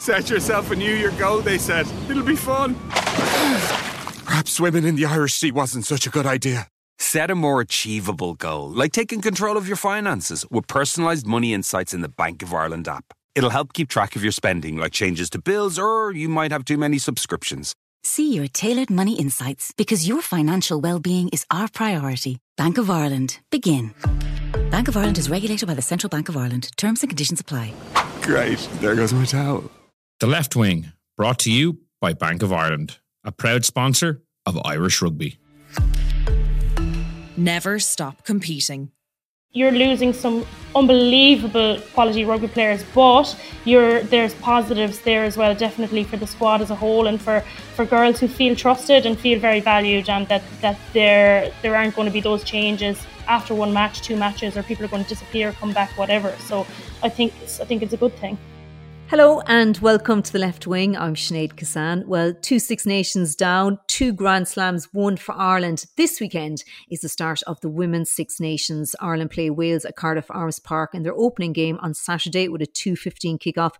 Set yourself a New Year goal, they said. It'll be fun. Perhaps swimming in the Irish Sea wasn't such a good idea. Set a more achievable goal, like taking control of your finances with personalised money insights in the Bank of Ireland app. It'll help keep track of your spending, like changes to bills, or you might have too many subscriptions. See your tailored money insights because your financial well-being is our priority. Bank of Ireland. Begin. Bank of Ireland is regulated by the Central Bank of Ireland. Terms and conditions apply. Great. There goes my towel. The Left Wing, brought to you by Bank of Ireland, a proud sponsor of Irish Rugby. Never stop competing. You're losing some unbelievable quality rugby players, but you're, there's positives there as well, definitely for the squad as a whole, and for, for girls who feel trusted and feel very valued, and that that there there aren't going to be those changes after one match, two matches, or people are going to disappear, come back, whatever. So I think it's, I think it's a good thing. Hello and welcome to the left wing. I'm Sinead Kissane. Well, two Six Nations down, two Grand Slams, won for Ireland. This weekend is the start of the Women's Six Nations. Ireland play Wales at Cardiff Arms Park in their opening game on Saturday with a 2.15 kickoff.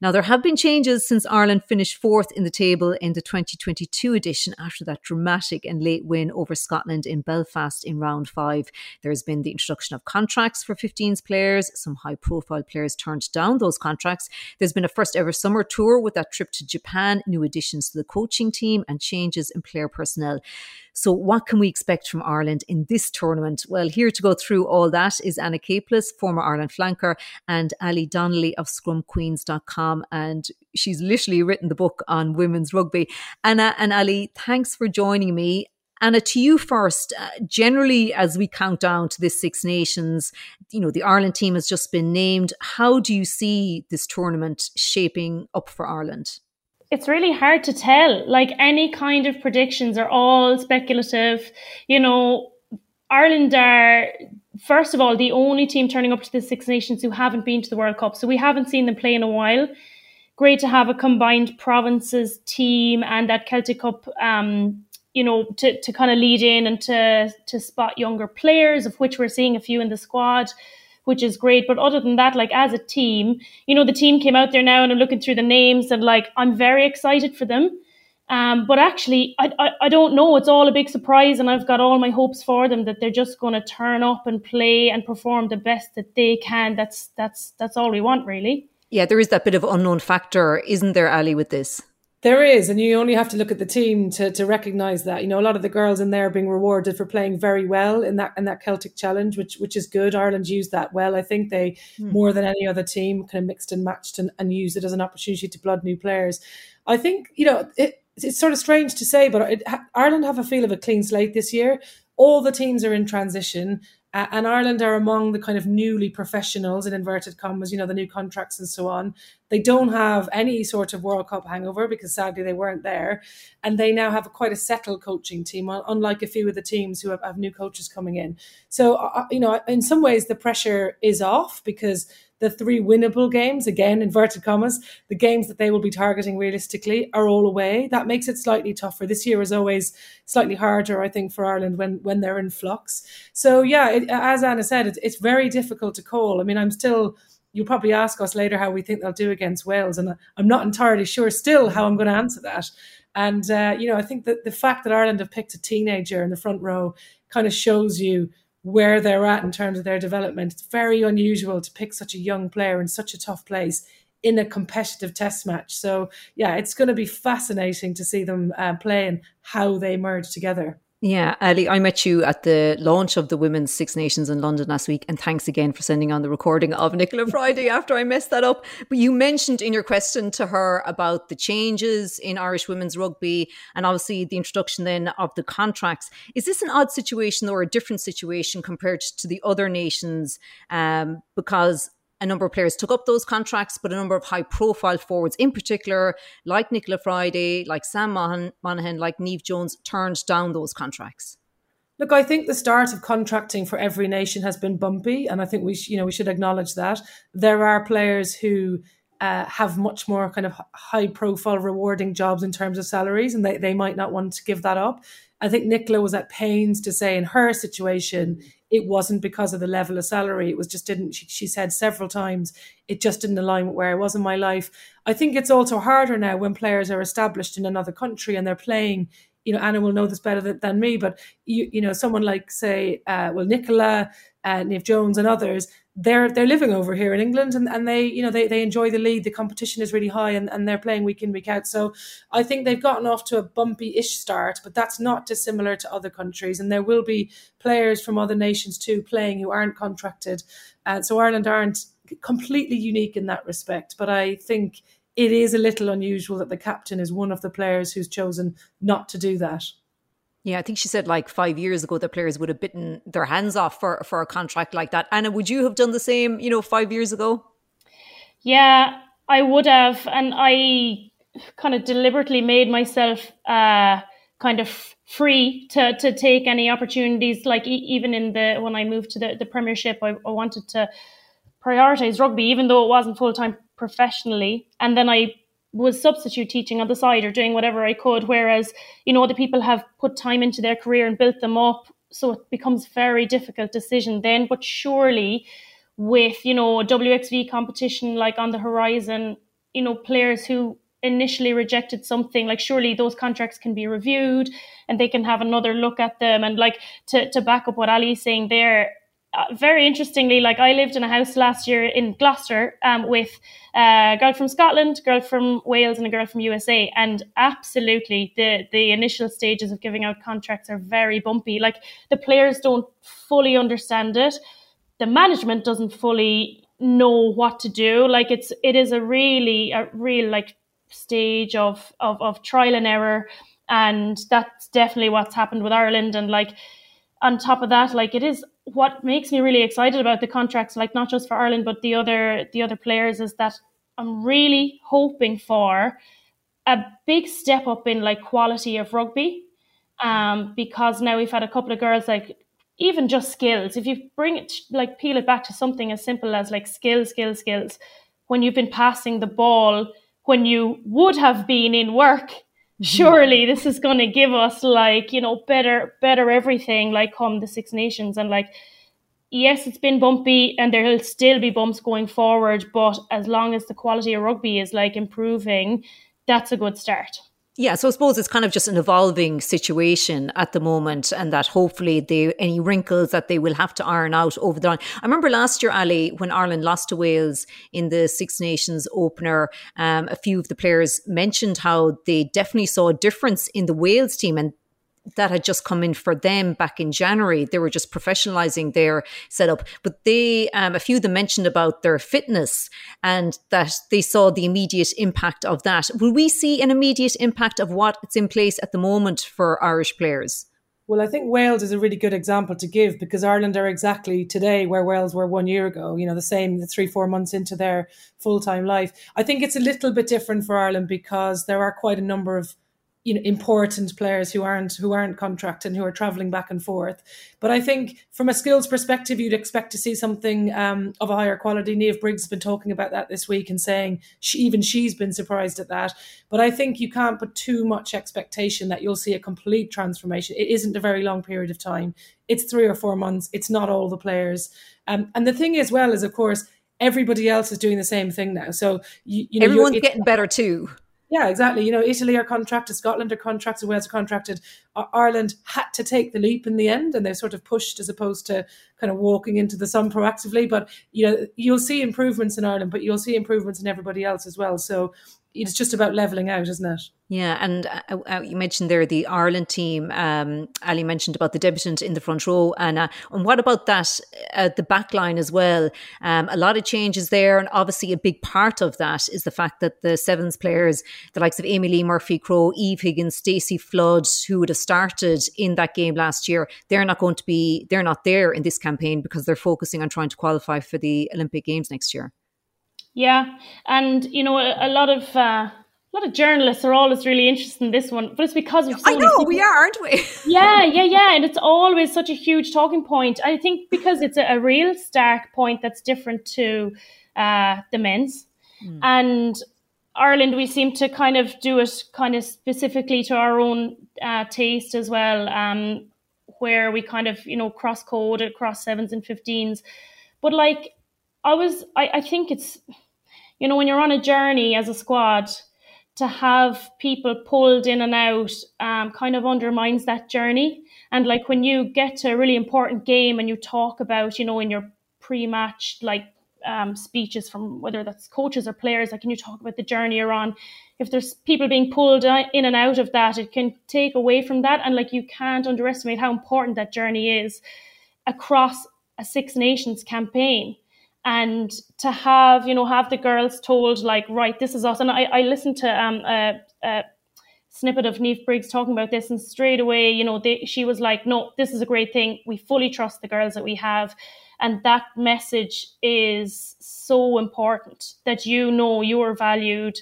Now, there have been changes since Ireland finished fourth in the table in the 2022 edition after that dramatic and late win over Scotland in Belfast in round five. There's been the introduction of contracts for 15s players. Some high profile players turned down those contracts. There's there's been a first ever summer tour with that trip to Japan, new additions to the coaching team, and changes in player personnel. So, what can we expect from Ireland in this tournament? Well, here to go through all that is Anna Caplice, former Ireland flanker, and Ali Donnelly of scrumqueens.com. And she's literally written the book on women's rugby. Anna and Ali, thanks for joining me. Anna, to you first. Uh, generally, as we count down to this Six Nations, you know, the Ireland team has just been named. How do you see this tournament shaping up for Ireland? It's really hard to tell. Like any kind of predictions are all speculative. You know, Ireland are, first of all, the only team turning up to the Six Nations who haven't been to the World Cup. So we haven't seen them play in a while great to have a combined provinces team and that Celtic Cup um, you know, to, to kind of lead in and to to spot younger players, of which we're seeing a few in the squad, which is great. But other than that, like as a team, you know, the team came out there now and I'm looking through the names and like I'm very excited for them. Um, but actually, I, I, I don't know. It's all a big surprise, and I've got all my hopes for them that they're just going to turn up and play and perform the best that they can. That's that's that's all we want, really. Yeah, there is that bit of unknown factor, isn't there, Ali, with this? There is, and you only have to look at the team to to recognise that. You know, a lot of the girls in there are being rewarded for playing very well in that in that Celtic challenge, which which is good. Ireland used that well. I think they hmm. more than any other team kind of mixed and matched and, and used it as an opportunity to blood new players. I think you know it, it's sort of strange to say, but it, Ireland have a feel of a clean slate this year. All the teams are in transition. Uh, and Ireland are among the kind of newly professionals in inverted commas, you know, the new contracts and so on. They don't have any sort of World Cup hangover because sadly they weren't there. And they now have a, quite a settled coaching team, unlike a few of the teams who have, have new coaches coming in. So, uh, uh you know, in some ways the pressure is off because the three winnable games, again, inverted commas, the games that they will be targeting realistically are all away. That makes it slightly tougher. This year is always slightly harder, I think, for Ireland when, when they're in flux. So, yeah, it, as Anna said, it, it's very difficult to call. I mean, I'm still you'll probably ask us later how we think they'll do against Wales, and I'm not entirely sure still how I'm going to answer that. And uh, you know, I think that the fact that Ireland have picked a teenager in the front row kind of shows you where they're at in terms of their development. It's very unusual to pick such a young player in such a tough place in a competitive test match. So, yeah, it's going to be fascinating to see them uh, play and how they merge together. Yeah, Ali, I met you at the launch of the Women's Six Nations in London last week, and thanks again for sending on the recording of Nichola Fryday after I messed that up. But you mentioned in your question to her about the changes in Irish women's rugby and obviously the introduction then of the contracts. Is this an odd situation or a different situation compared to the other nations? Um, because a number of players took up those contracts, but a number of high profile forwards, in particular, like Nichola Fryday, like Sam Monaghan, like Neve Jones, turned down those contracts. Look, I think the start of contracting for every nation has been bumpy, and I think we, sh- you know, we should acknowledge that there are players who uh, have much more kind of high profile, rewarding jobs in terms of salaries, and they, they might not want to give that up. I think Nichola was at pains to say in her situation, it wasn't because of the level of salary. It was just didn't, she, she said several times, it just didn't align with where I was in my life. I think it's also harder now when players are established in another country and they're playing you know, Anna will know this better than, than me, but you, you know, someone like say, uh, well, Nichola, uh, Neve Jones, and others, they're they're living over here in England, and, and they, you know, they, they enjoy the league. The competition is really high, and, and they're playing week in week out. So I think they've gotten off to a bumpy-ish start, but that's not dissimilar to other countries, and there will be players from other nations too playing who aren't contracted. Uh, so Ireland aren't completely unique in that respect, but I think it is a little unusual that the captain is one of the players who's chosen not to do that. Yeah, I think she said like five years ago the players would have bitten their hands off for, for a contract like that. Anna, would you have done the same, you know, five years ago? Yeah, I would have. And I kind of deliberately made myself uh, kind of free to, to take any opportunities. Like even in the, when I moved to the, the Premiership, I, I wanted to prioritize rugby, even though it wasn't full time professionally. And then I was substitute teaching on the side or doing whatever I could. Whereas, you know, the people have put time into their career and built them up. So it becomes a very difficult decision then. But surely with, you know, WXV competition like on the horizon, you know, players who initially rejected something, like surely those contracts can be reviewed and they can have another look at them. And like to, to back up what Ali's saying there, uh, very interestingly, like I lived in a house last year in Gloucester um, with a girl from Scotland, girl from Wales, and a girl from USA. And absolutely, the the initial stages of giving out contracts are very bumpy. Like the players don't fully understand it, the management doesn't fully know what to do. Like it's it is a really a real like stage of of, of trial and error, and that's definitely what's happened with Ireland. And like on top of that, like it is what makes me really excited about the contracts, like not just for Ireland but the other the other players, is that I'm really hoping for a big step up in like quality of rugby. Um, because now we've had a couple of girls like even just skills. If you bring it like peel it back to something as simple as like skills, skills, skills, when you've been passing the ball when you would have been in work surely this is going to give us like you know better better everything like come the six nations. And like yes it's been bumpy and there'll still be bumps going forward but as long as the quality of rugby is like improving that's a good start yeah, so I suppose it's kind of just an evolving situation at the moment, and that hopefully they any wrinkles that they will have to iron out over the line. I remember last year, Ali, when Ireland lost to Wales in the Six Nations opener, um, a few of the players mentioned how they definitely saw a difference in the Wales team, and that had just come in for them back in January. They were just professionalizing their setup, but they, um, a few of them mentioned about their fitness and that they saw the immediate impact of that. Will we see an immediate impact of what's in place at the moment for Irish players? Well, I think Wales is a really good example to give because Ireland are exactly today where Wales were one year ago, you know, the same three, four months into their full time life. I think it's a little bit different for Ireland because there are quite a number of you know important players who aren't who aren't contracted and who are traveling back and forth. But I think from a skills perspective, you'd expect to see something um, of a higher quality. Niamh Briggs has been talking about that this week and saying she, even she's been surprised at that. But I think you can't put too much expectation that you'll see a complete transformation. It isn't a very long period of time. It's three or four months. It's not all the players. Um, and the thing as well is, of course, everybody else is doing the same thing now. So you, you know, everyone's getting better too. Yeah, exactly. You know, Italy are contracted, Scotland are contracted, Wales are contracted. Ireland had to take the leap in the end, and they sort of pushed as opposed to kind of walking into the sun proactively. But you know, you'll see improvements in Ireland, but you'll see improvements in everybody else as well. So it's just about leveling out, isn't it? Yeah, and uh, uh, you mentioned there the Ireland team. Um, Ali mentioned about the debutant in the front row, and uh, and what about that uh, the back line as well? Um, a lot of changes there, and obviously a big part of that is the fact that the sevens players, the likes of Amee-Leigh Murphy Crowe, Eve Higgins, Stacey Flood, who would have started in that game last year, they're not going to be, they're not there in this campaign because they're focusing on trying to qualify for the Olympic Games next year. Yeah, and you know a, a lot of uh, a lot of journalists are always really interested in this one, but it's because of. So I know we are, aren't we? yeah, yeah, yeah, and it's always such a huge talking point. I think because it's a, a real stark point that's different to uh, the men's, mm. and Ireland we seem to kind of do it kind of specifically to our own uh, taste as well. Um, where we kind of you know cross code across sevens and 15s but like i was I, I think it's you know when you're on a journey as a squad to have people pulled in and out um, kind of undermines that journey and like when you get to a really important game and you talk about you know in your pre-match like um, speeches from whether that's coaches or players like can you talk about the journey you're on? If there's people being pulled in and out of that it can take away from that and like you can't underestimate how important that journey is across a six nations campaign. And to have you know have the girls told like right this is us and i, I listened to um, a, a snippet of Niamh Briggs talking about this and straight away you know they, she was like no this is a great thing. We fully trust the girls that we have and that message is so important that you know you are valued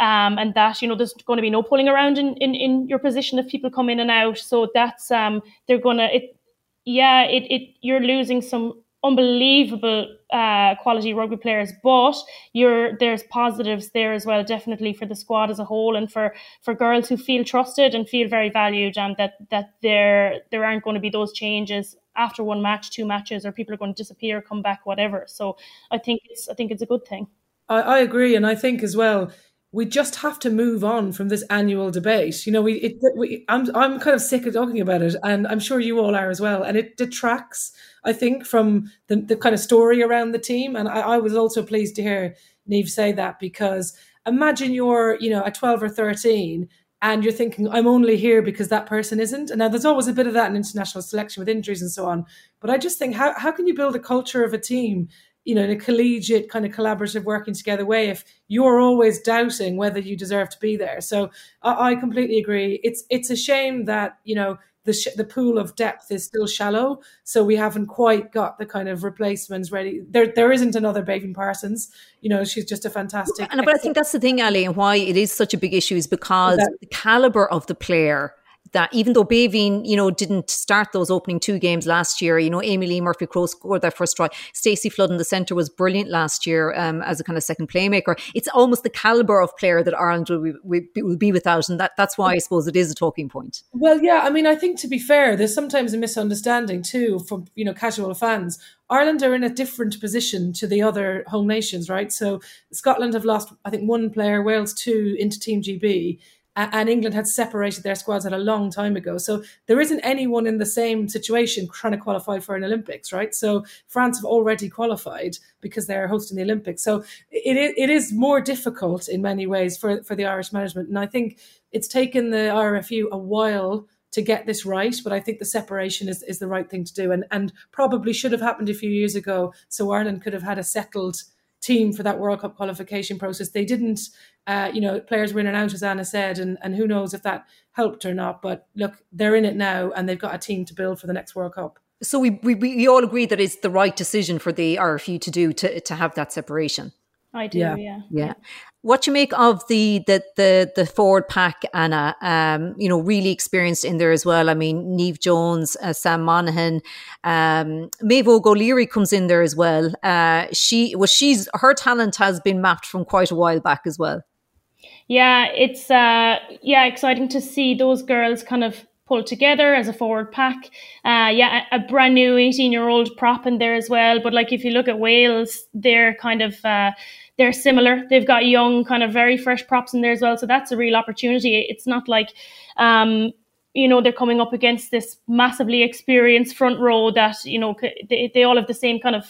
um, and that you know there's going to be no pulling around in, in, in your position if people come in and out. So that's um they're gonna it yeah it, it you're losing some unbelievable uh, quality rugby players, but you're there's positives there as well, definitely for the squad as a whole, and for for girls who feel trusted and feel very valued, and that that there there aren't going to be those changes after one match, two matches, or people are going to disappear, come back, whatever. So I think it's I think it's a good thing. I, I agree, and I think as well we just have to move on from this annual debate. You know, we, it, we I'm I'm kind of sick of talking about it, and I'm sure you all are as well. And it detracts, I think, from the, the kind of story around the team. And I, I was also pleased to hear Niamh say that because imagine you're, you know, at 12 or 13 and you're thinking, I'm only here because that person isn't. And now there's always a bit of that in international selection with injuries and so on. But I just think, how, how can you build a culture of a team you know, in a collegiate kind of collaborative working together way if you're always doubting whether you deserve to be there. So I, I completely agree. It's it's a shame that you know the sh- the pool of depth is still shallow, so we haven't quite got the kind of replacements ready. There there isn't another Beibhinn Parsons. You know, she's just a fantastic. And, but I think that's the thing, Ali, and why it is such a big issue is because the caliber of the player that even though Beibhinn, you know, didn't start those opening two games last year, you know, Amee-Leigh Murphy Crowe scored that first try. Stacey Flood in the centre was brilliant last year um, as a kind of second playmaker. It's almost the caliber of player that Ireland will be, will be without, and that, that's why I suppose it is a talking point. Well, yeah, I mean, I think to be fair, there's sometimes a misunderstanding too from you know casual fans. Ireland are in a different position to the other home nations, right? So Scotland have lost, I think, one player, Wales two into Team GB and England had separated their squads at a long time ago. So there isn't anyone in the same situation trying to qualify for an Olympics, right? So France have already qualified because they're hosting the Olympics. So it, it is more difficult in many ways for, for the Irish management. And I think it's taken the RFU a while to get this right, but I think the separation is, is the right thing to do and, and probably should have happened a few years ago. So Ireland could have had a settled team for that World Cup qualification process. They didn't, uh, you know, players were in and out, as Anna said, and, and who knows if that helped or not. But look, they're in it now and they've got a team to build for the next World Cup. So we, we, we all agree that it's the right decision for the RFU to do to, to have that separation. I do, yeah. yeah. yeah what you make of the the the, the forward pack, Anna? Um, you know, really experienced in there as well. I mean, Neve Jones, uh, Sam Monaghan, um, Maeve O'Leary comes in there as well. Uh, she well, she's her talent has been mapped from quite a while back as well. Yeah, it's uh, yeah exciting to see those girls kind of pulled together as a forward pack. Uh, yeah, a, a, brand new 18 year old prop in there as well. But like if you look at Wales, they're kind of uh, they're similar. They've got young, kind of very fresh props in there as well. So that's a real opportunity. It's not like, um, you know, they're coming up against this massively experienced front row that, you know, they, they all have the same kind of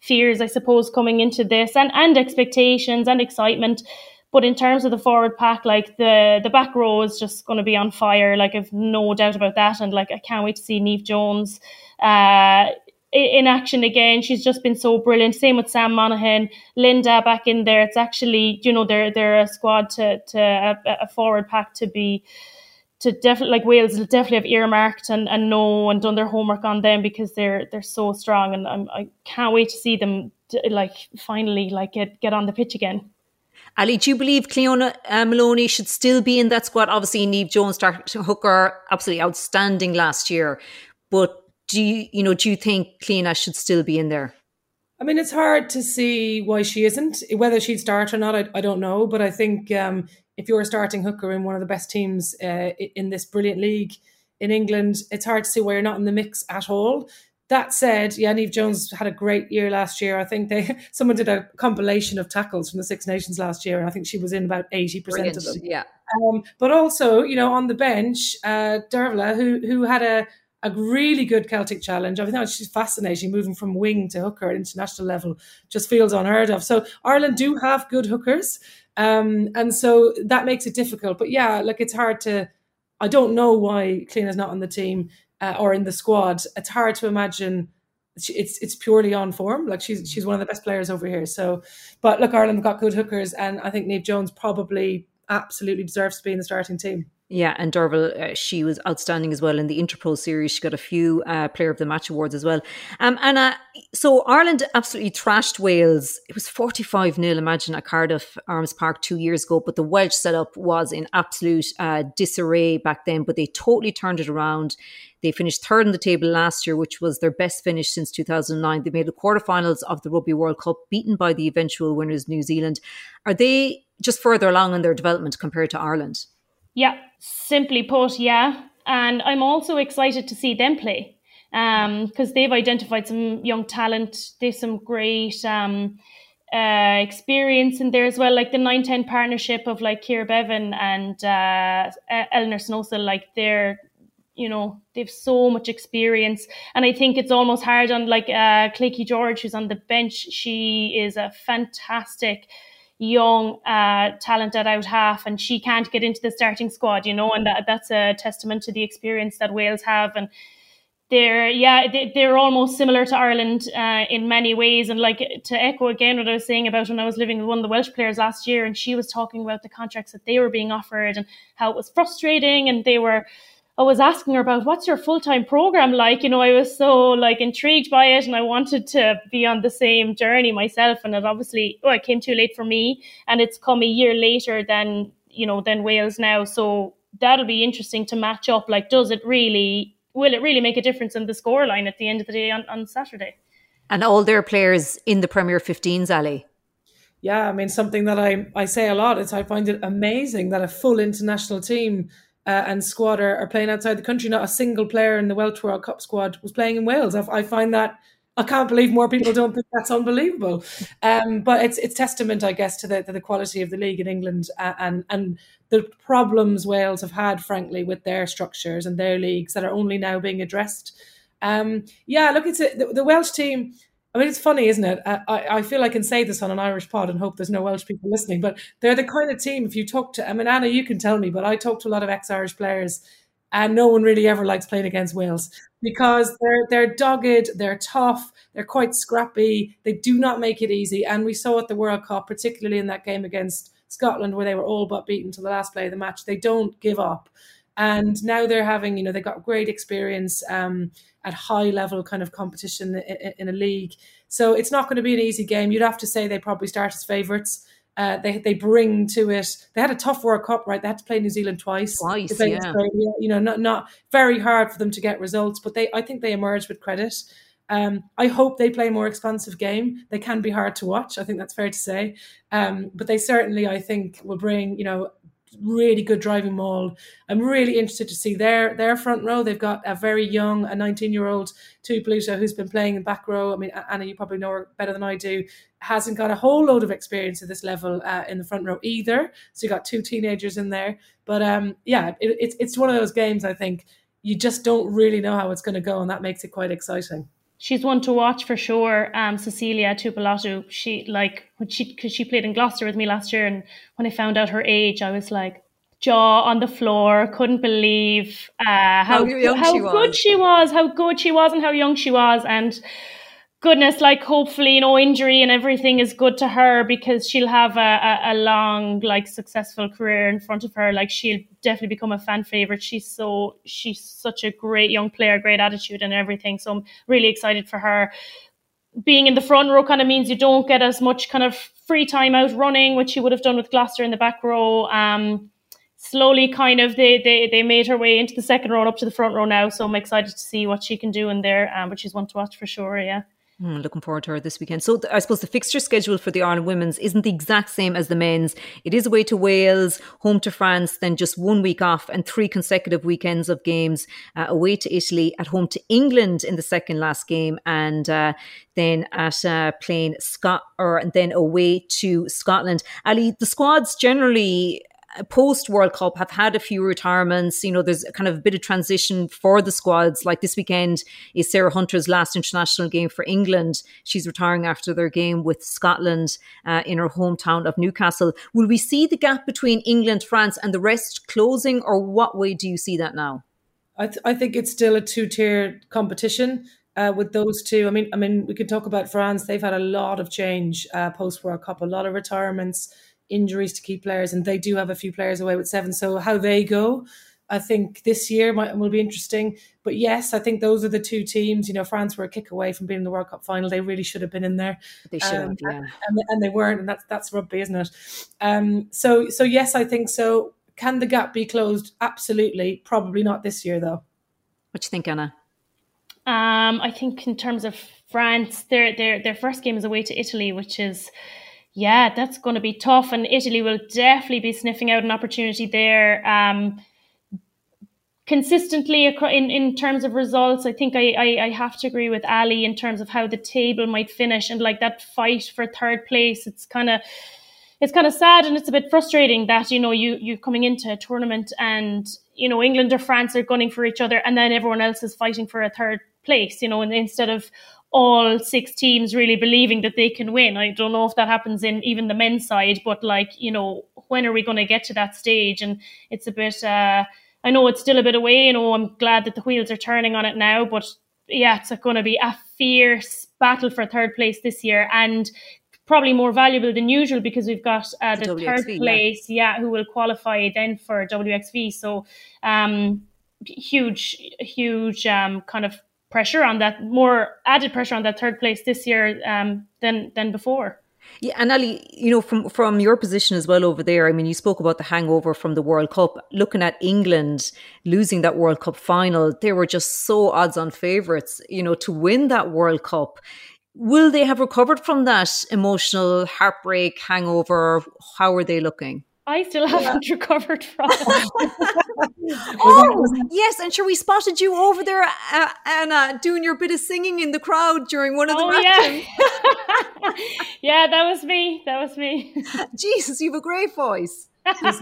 fears, I suppose, coming into this and, and expectations and excitement. But in terms of the forward pack, like the the back row is just going to be on fire. Like I've no doubt about that, and like I can't wait to see Neve Jones. Uh, in action again. She's just been so brilliant. Same with Sam Monaghan, Linda back in there. It's actually you know they're they're a squad to to a, a forward pack to be to definitely like Wales definitely have earmarked and, and know and done their homework on them because they're they're so strong and I'm, I can't wait to see them like finally like get get on the pitch again. Ali, do you believe Cliodhna uh, Moloney should still be in that squad? Obviously, Neve Jones started hooker, absolutely outstanding last year, but do you, you know, do you think Cliodhna should still be in there? I mean, it's hard to see why she isn't. Whether she'd start or not, I, I don't know. But I think um, if you're a starting hooker in one of the best teams uh, in this brilliant league, in England, it's hard to see why you're not in the mix at all. That said, yeah, Neve Jones had a great year last year. I think they someone did a compilation of tackles from the Six Nations last year, and I think she was in about eighty percent of them. Yeah. Um, but also, you know, on the bench, uh, Dervla, who who had a a really good Celtic challenge. I think she's fascinating, moving from wing to hooker at international level, just feels unheard of. So Ireland do have good hookers, um, and so that makes it difficult. But yeah, like it's hard to. I don't know why Cliodhna's not on the team uh, or in the squad. It's hard to imagine. It's it's purely on form. Like she's she's one of the best players over here. So, but look, Ireland got good hookers, and I think Neve Jones probably absolutely deserves to be in the starting team. Yeah, and Derval, uh, she was outstanding as well in the Interpro series. She got a few uh, Player of the Match awards as well. Um, and uh, so Ireland absolutely trashed Wales. It was 45 0, imagine, at Cardiff Arms Park two years ago. But the Welsh setup was in absolute uh, disarray back then, but they totally turned it around. They finished third in the table last year, which was their best finish since 2009. They made the quarterfinals of the Rugby World Cup, beaten by the eventual winners, New Zealand. Are they just further along in their development compared to Ireland? Yeah, simply put, yeah. And I'm also excited to see them play because um, they've identified some young talent. They've some great um, uh, experience in there as well, like the 910 partnership of like Keira Bevan and uh, Elinor Snowsill, like they're you know they've so much experience and i think it's almost hard on like uh Lleucu George who's on the bench she is a fantastic young uh, talent at out half and she can't get into the starting squad, you know, and that, that's a testament to the experience that Wales have. And they're, yeah, they're almost similar to Ireland uh, in many ways. And like to echo again what I was saying about when I was living with one of the Welsh players last year, and she was talking about the contracts that they were being offered and how it was frustrating and they were I was asking her about what's your full time program like. You know, I was so like intrigued by it, and I wanted to be on the same journey myself. And it obviously, oh, it came too late for me, and it's come a year later than you know than Wales now. So that'll be interesting to match up. Like, does it really? Will it really make a difference in the scoreline at the end of the day on, on Saturday? And all their players in the Premier 15s, Ali. Yeah, I mean something that I I say a lot is I find it amazing that a full international team uh, and squad are, are, playing outside the country. Not a single player in the Welsh World Cup squad was playing in Wales. I, I find that I can't believe more people don't think that's unbelievable. Um, but it's it's testament, I guess, to the to the quality of the league in England uh, and and the problems Wales have had, frankly, with their structures and their leagues that are only now being addressed. Um, yeah, look, it's a, the, the Welsh team I mean, it's funny, isn't it? I, I feel I can say this on an Irish pod and hope there's no Welsh people listening, but they're the kind of team, if you talk to, I mean, Anna, you can tell me, but I talk to a lot of ex Irish players and no one really ever likes playing against Wales because they're they're dogged, they're tough, they're quite scrappy, they do not make it easy. And we saw at the World Cup, particularly in that game against Scotland, where they were all but beaten to the last play of the match, they don't give up. And now they're having, you know, they got great experience. Um, at high level kind of competition in, in a league. So it's not going to be an easy game. You'd have to say they probably start as favourites. Uh, they they bring to it. They had a tough World Cup, right? They had to play New Zealand twice. Twice, yeah. Australia. You know, not not very hard for them to get results, but they I think they emerged with credit. Um, I hope they play a more expansive game. They can be hard to watch. I think that's fair to say. Um, but they certainly, I think, will bring you know really good driving maul. I'm really interested to see their their front row. They've got a very young, a 19 year old Tuipulotu who's been playing in back row. I mean, Anna, you probably know her better than I do. Hasn't got a whole load of experience at this level uh, in the front row either. So you got two teenagers in there. But um, yeah, it, it's it's one of those games. I think you just don't really know how it's going to go, and that makes it quite exciting she's one to watch for sure. Um, Sisilia Tuipulotu, she like when she because she played in Gloucester with me last year, and when I found out her age, I was like jaw on the floor, couldn't believe uh, how how, how she good she was, how good she was, and how young she was, and goodness, like hopefully no injury and everything is good to her because she'll have a, a, a, long, like successful career in front of her. Like she'll definitely become a fan favorite. She's so she's such a great young player, great attitude and everything. So I'm really excited for her. Being in the front row kind of means you don't get as much kind of free time out running, which you would have done with Gloucester in the back row. Um, slowly kind of they, they they made her way into the second row and up to the front row now. So I'm excited to see what she can do in there. Um, but she's one to watch for sure, yeah. Mm, looking forward to her this weekend. So I suppose the fixture schedule for the Ireland women's isn't the exact same as the men's. It is away to Wales, home to France, then just one week off and three consecutive weekends of games uh, away to Italy, at home to England in the second last game, and uh, then at uh, playing Scott or then away to Scotland. Ali, the squads generally post World Cup have had a few retirements. You know, there's kind of a bit of transition for the squads. Like this weekend is Sarah Hunter's last international game for England. She's retiring after their game with Scotland uh, in her hometown of Newcastle. Will we see the gap between England, France, and the rest closing, or what way do you see that now? I, th- I think it's still a two-tier competition. Uh, with those two. I mean, I mean, we could talk about France. They've had a lot of change uh, post World Cup, a lot of retirements injuries to key players, and they do have a few players away with seven. So how they go, I think this year might will be interesting. But yes, I think those are the two teams. You know, France were a kick away from being in the World Cup final. They really should have been in there. They should um, yeah. And, and, they weren't, and that's that's rugby, isn't it? Um, so so yes, I think so. Can the gap be closed? Absolutely. Probably not this year, though. What do you think, Anna? Um, I think in terms of France, their their their first game is away to Italy, which is yeah, that's going to be tough. And Italy will definitely be sniffing out an opportunity there. Um, consistently in, in terms of results, I think I, I, I, have to agree with Ali in terms of how the table might finish and like that fight for third place. It's kind of it's kind of sad and it's a bit frustrating that you know you you coming into a tournament and you know England or France are gunning for each other and then everyone else is fighting for a third place. You know, and instead of all six teams really believing that they can win. I don't know if that happens in even the men's side, but like, you know, when are we going to get to that stage? And it's a bit, uh, I know it's still a bit away. You know, I'm glad that the wheels are turning on it now, but yeah, it's going to be a fierce battle for third place this year and probably more valuable than usual because we've got uh, the, the third place, yeah. yeah. who will qualify then for WXV. So, um, huge, huge, um, kind of pressure on that, more added pressure on that third place this year um, than than before. Yeah, and Ali, you know, from from your position as well over there, I mean, you spoke about the hangover from the World Cup. Looking at England losing that World Cup final, they were just so odds-on favourites, you know, to win that World Cup. Will they have recovered from that emotional heartbreak hangover? How are they looking? I still haven't yeah. recovered from. oh yes, and sure we spotted you over there, uh, Anna, doing your bit of singing in the crowd during one of the oh, matches. Yeah. yeah, that was me. That was me. Jesus, you have a great voice. he's,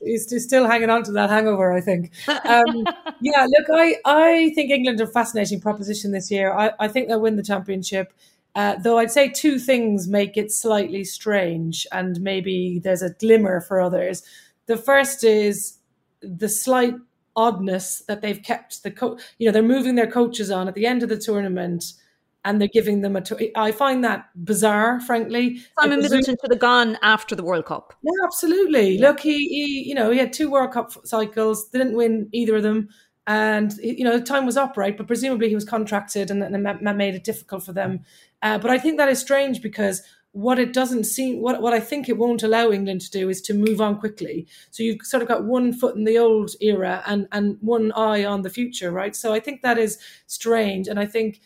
he's, he's, still hanging on to that hangover, I think. Um, yeah, look, I, I think England are a fascinating proposition this year. I, I think they'll win the championship. Uh, though I'd say two things make it slightly strange, and maybe there's a glimmer for others. The first is the slight oddness that they've kept the coach. You know, they're moving their coaches on at the end of the tournament, and they're giving them a. To- I find that bizarre, frankly. Simon Middleton should have gone after the World Cup. Yeah, absolutely. Yeah. Look, he, he, you know, he had two World Cup cycles. Didn't win either of them and you know time was up right but presumably he was contracted and, and that made it difficult for them uh, but i think that is strange because what it doesn't seem what, what i think it won't allow england to do is to move on quickly. So you've sort of got one foot in the old era and and one eye on the future right? So i think that is strange. And i think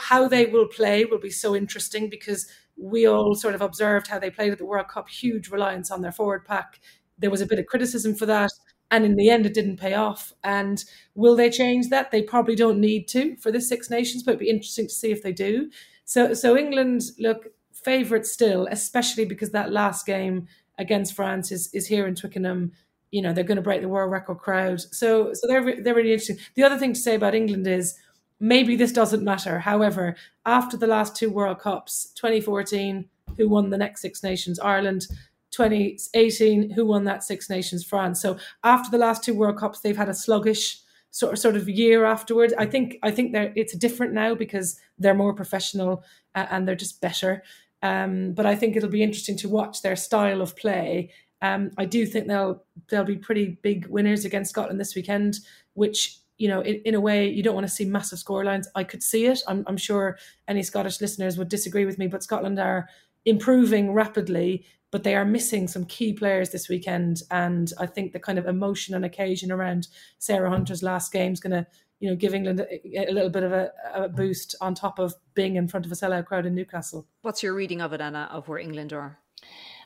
how they will play will be so interesting because we all sort of observed how they played at the world cup huge reliance on their forward pack. There was a bit of criticism for that and in the end it didn't pay off. And will they change that? They probably don't need to for the six nations but it'd be interesting to see if they do so so england look favourite still especially because that last game against france is is here in twickenham. You know they're going to break the world record crowd. So so they're they're really interesting. The other thing to say about england is maybe this doesn't matter. However after the last two world cups 2014 who won the next six nations? Ireland. 2018, who won that Six Nations? France. So after the last two World Cups, they've had a sluggish sort of sort of year afterwards. I think I think they're it's different now because they're more professional uh, and they're just better. Um, but I think it'll be interesting to watch their style of play. Um, I do think they'll they'll be pretty big winners against Scotland this weekend, which you know, in, in a way, you don't want to see massive scorelines. I could see it. I'm, I'm sure any Scottish listeners would disagree with me, but Scotland are improving rapidly but they are missing some key players this weekend. And I think the kind of emotion and occasion around Sarah Hunter's last game is going to you know, give England a, a little bit of a, a, boost on top of being in front of a sellout crowd in Newcastle. What's your reading of it, Anna, of where England are?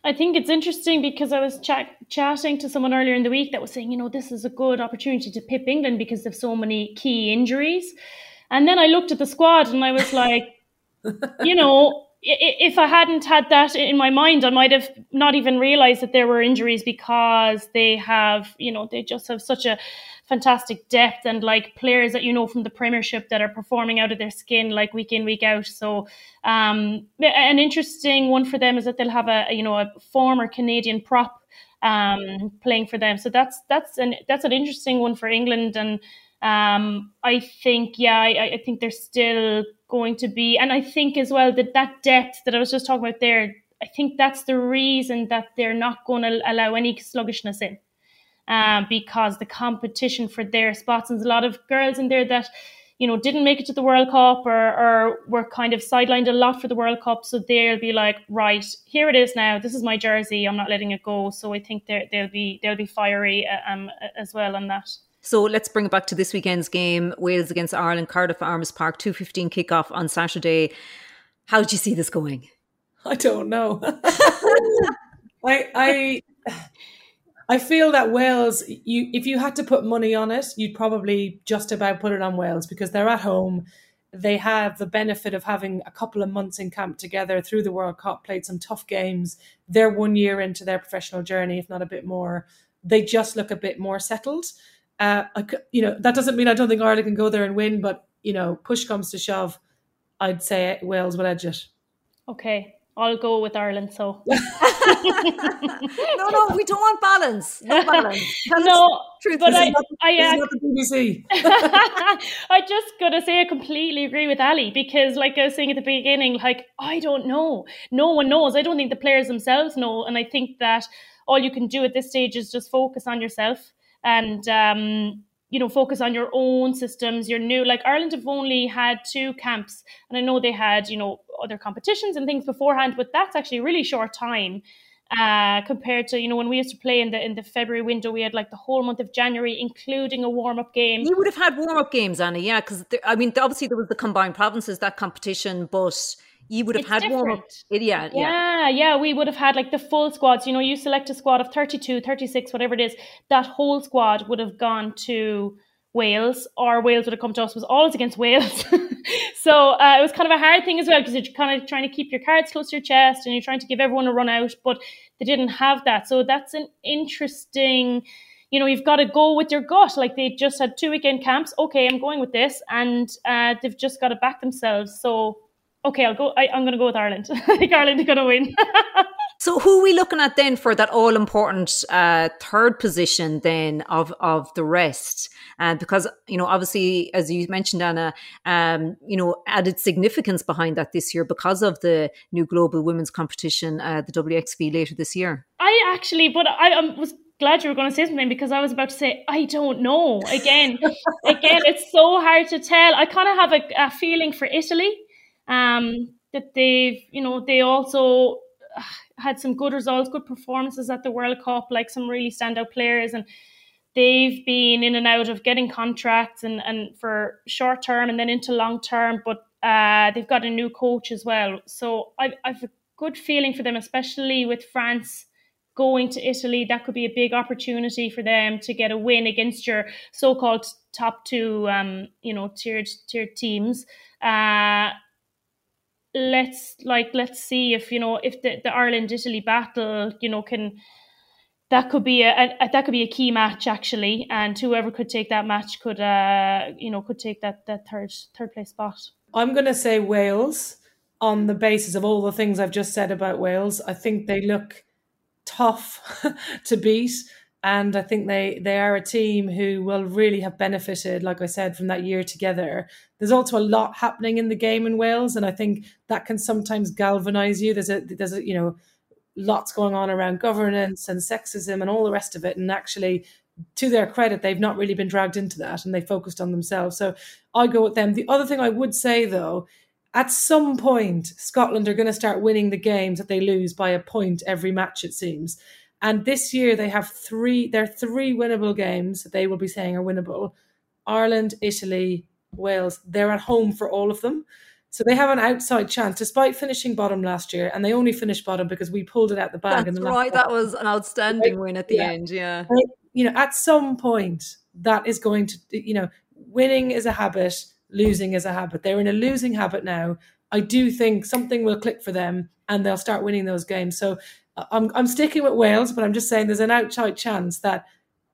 I think it's interesting because I was chat- chatting to someone earlier in the week that was saying, you know, this is a good opportunity to pip England because of so many key injuries. And then I looked at the squad and I was like, you know, if I hadn't had that in my mind, I might have not even realized that there were injuries because they have, you know, they just have such a fantastic depth and like players that you know from the Premiership that are performing out of their skin like week in week out. So um, an interesting one for them is that they'll have a you know a former Canadian prop um, playing for them. So that's that's an that's an interesting one for England and. Um, I think, yeah, I, I think they're still going to be, and I think as well that that depth that I was just talking about there, I think that's the reason that they're not going to allow any sluggishness in, um, because the competition for their spots and there's a lot of girls in there that you know didn't make it to the World Cup or, or were kind of sidelined a lot for the World Cup, so they'll be like, right, here it is now. This is my jersey. I'm not letting it go. So I think they they'll be they'll be fiery uh, um, as well on that. So let's bring it back to this weekend's game Wales against Ireland, Cardiff Arms Park, 2.15 kickoff on Saturday. How do you see this going? I don't know. I, I, I feel that Wales, you, if you had to put money on it, you'd probably just about put it on Wales because they're at home. They have the benefit of having a couple of months in camp together through the World Cup, played some tough games. They're one year into their professional journey, if not a bit more. They just look a bit more settled. Uh, I, you know, that doesn't mean I don't think Ireland can go there and win, but you know, push comes to shove, I'd say Wales will edge it. Okay, I'll go with Ireland. So no, no, we don't want balance. No balance. no, truth but I, not, I, uh, not the BBC. I just gotta say I completely agree with Ali because, like I was saying at the beginning, like I don't know. No one knows. I don't think the players themselves know, and I think that all you can do at this stage is just focus on yourself and um, you know focus on your own systems your new like ireland have only had two camps and i know they had you know other competitions and things beforehand but that's actually a really short time uh, compared to you know when we used to play in the in the February window, we had like the whole month of January, including a warm up game. You would have had warm up games, Anna, yeah, because I mean, obviously there was the combined provinces that competition, but you would have it's had warm up. Yeah, yeah, yeah, yeah. We would have had like the full squads. You know, you select a squad of 32, 36, whatever it is. That whole squad would have gone to Wales, or Wales would have come to us. It was always against Wales. so uh, it was kind of a hard thing as well because you're kind of trying to keep your cards close to your chest and you're trying to give everyone a run out, but they didn't have that. So that's an interesting you know, you've got to go with your gut. Like they just had two weekend camps. Okay, I'm going with this, and uh, they've just got to back themselves. So okay, I'll go. I, am going to go with Ireland. I think Ireland are going to win. so, who are we looking at then for that all important uh, third position then of of the rest? And uh, because you know, obviously, as you mentioned, Anna, um, you know, added significance behind that this year because of the new global women's competition, uh, the WXV later this year. I actually, but I, I was glad you were going to say something because I was about to say I don't know. Again, again, it's so hard to tell. I kind of have a, a feeling for Italy um, that they've, you know, they also uh, had some good results, good performances at the World Cup, like some really standout players, and they've been in and out of getting contracts and and for short term and then into long term, but uh, they've got a new coach as well. So I, I've a good feeling for them, especially with France going to Italy. That could be a big opportunity for them to get a win against your so-called top two, um, you know, tiered tiered teams. Uh, let's like let's see if you know if the, the Ireland Italy battle you know can that could be a, a, that could be a key match actually and whoever could take that match could uh you know could take that that third third place spot. I'm going to say wales on the basis of all the things i've just said about wales. I think they look tough to beat and I think they they are a team who will really have benefited, like I said, from that year together. There's also a lot happening in the game in Wales, and I think that can sometimes galvanise you. There's a there's a you know lots going on around governance and sexism and all the rest of it, and actually. To their credit, they've not really been dragged into that and they focused on themselves. So I go with them. The other thing I would say, though, at some point, Scotland are going to start winning the games that they lose by a point every match, it seems. And this year they have three, they're three winnable games that they will be saying are winnable. Ireland, Italy, Wales, they're at home for all of them. So they have an outside chance, despite finishing bottom last year, and they only finished bottom because we pulled it out the bag. That's in the right. That was an outstanding win at the yeah. end. Yeah. You know, at some point, that is going to, you know, winning is a habit, losing is a habit. They're in a losing habit now. I do think something will click for them, and they'll start winning those games. So I'm I'm sticking with Wales, but I'm just saying there's an outside chance that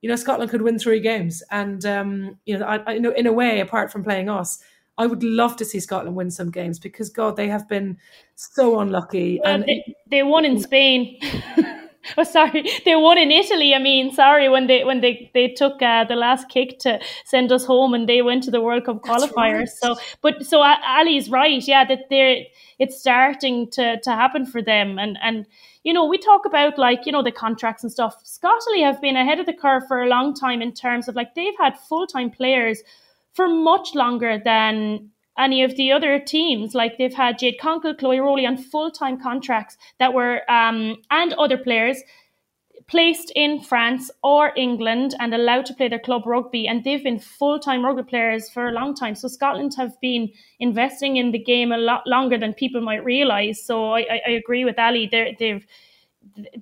you know Scotland could win three games, and um, you know, I, I know in a way, apart from playing us I would love to see Scotland win some games because God, they have been so unlucky. Well, and they, they won in Spain. oh, sorry, they won in Italy. I mean, sorry when they when they they took uh, the last kick to send us home, and they went to the World Cup qualifiers. Right. So, but so uh, Ali's right, yeah, that they're it's starting to to happen for them, and and you know, we talk about like, you know, the contracts and stuff. Scotland have been ahead of the curve for a long time in terms of like they've had full time players for much longer than any of the other teams. Like they've had Jade Konkel, Chloe Rollie on full time contracts that were, um, and other players placed in France or England and allowed to play their club rugby. And they've been full time rugby players for a long time. So Scotland have been investing in the game a lot longer than people might realise. So I, I, agree with Ali. They're, they've,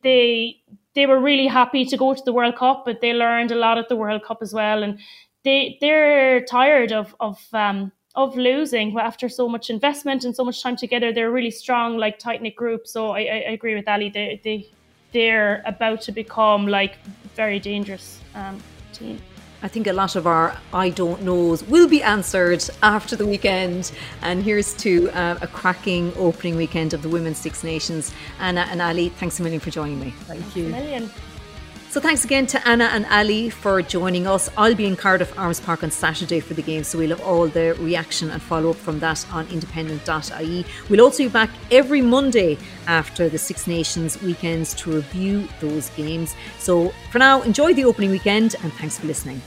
they, they were really happy to go to the World Cup, but they learned a lot at the World Cup as well. And they they're tired of of um, of losing after so much investment and so much time together. They're a really strong, like tight knit group. So I, I, agree with Ali. They they they're about to become like very dangerous um, team. I think a lot of our I don't knows will be answered after the weekend. And here's to uh, a cracking opening weekend of the Women's Six Nations. Anna and Ali, thanks a million for joining me. Thank you. So thanks again to Anna and Ali for joining us. I'll be in Cardiff Arms Park on Saturday for the game, so we'll have all the reaction and follow up from that on independent.ie. We'll also be back every Monday after the Six Nations weekends to review those games. So for now, enjoy the opening weekend and thanks for listening.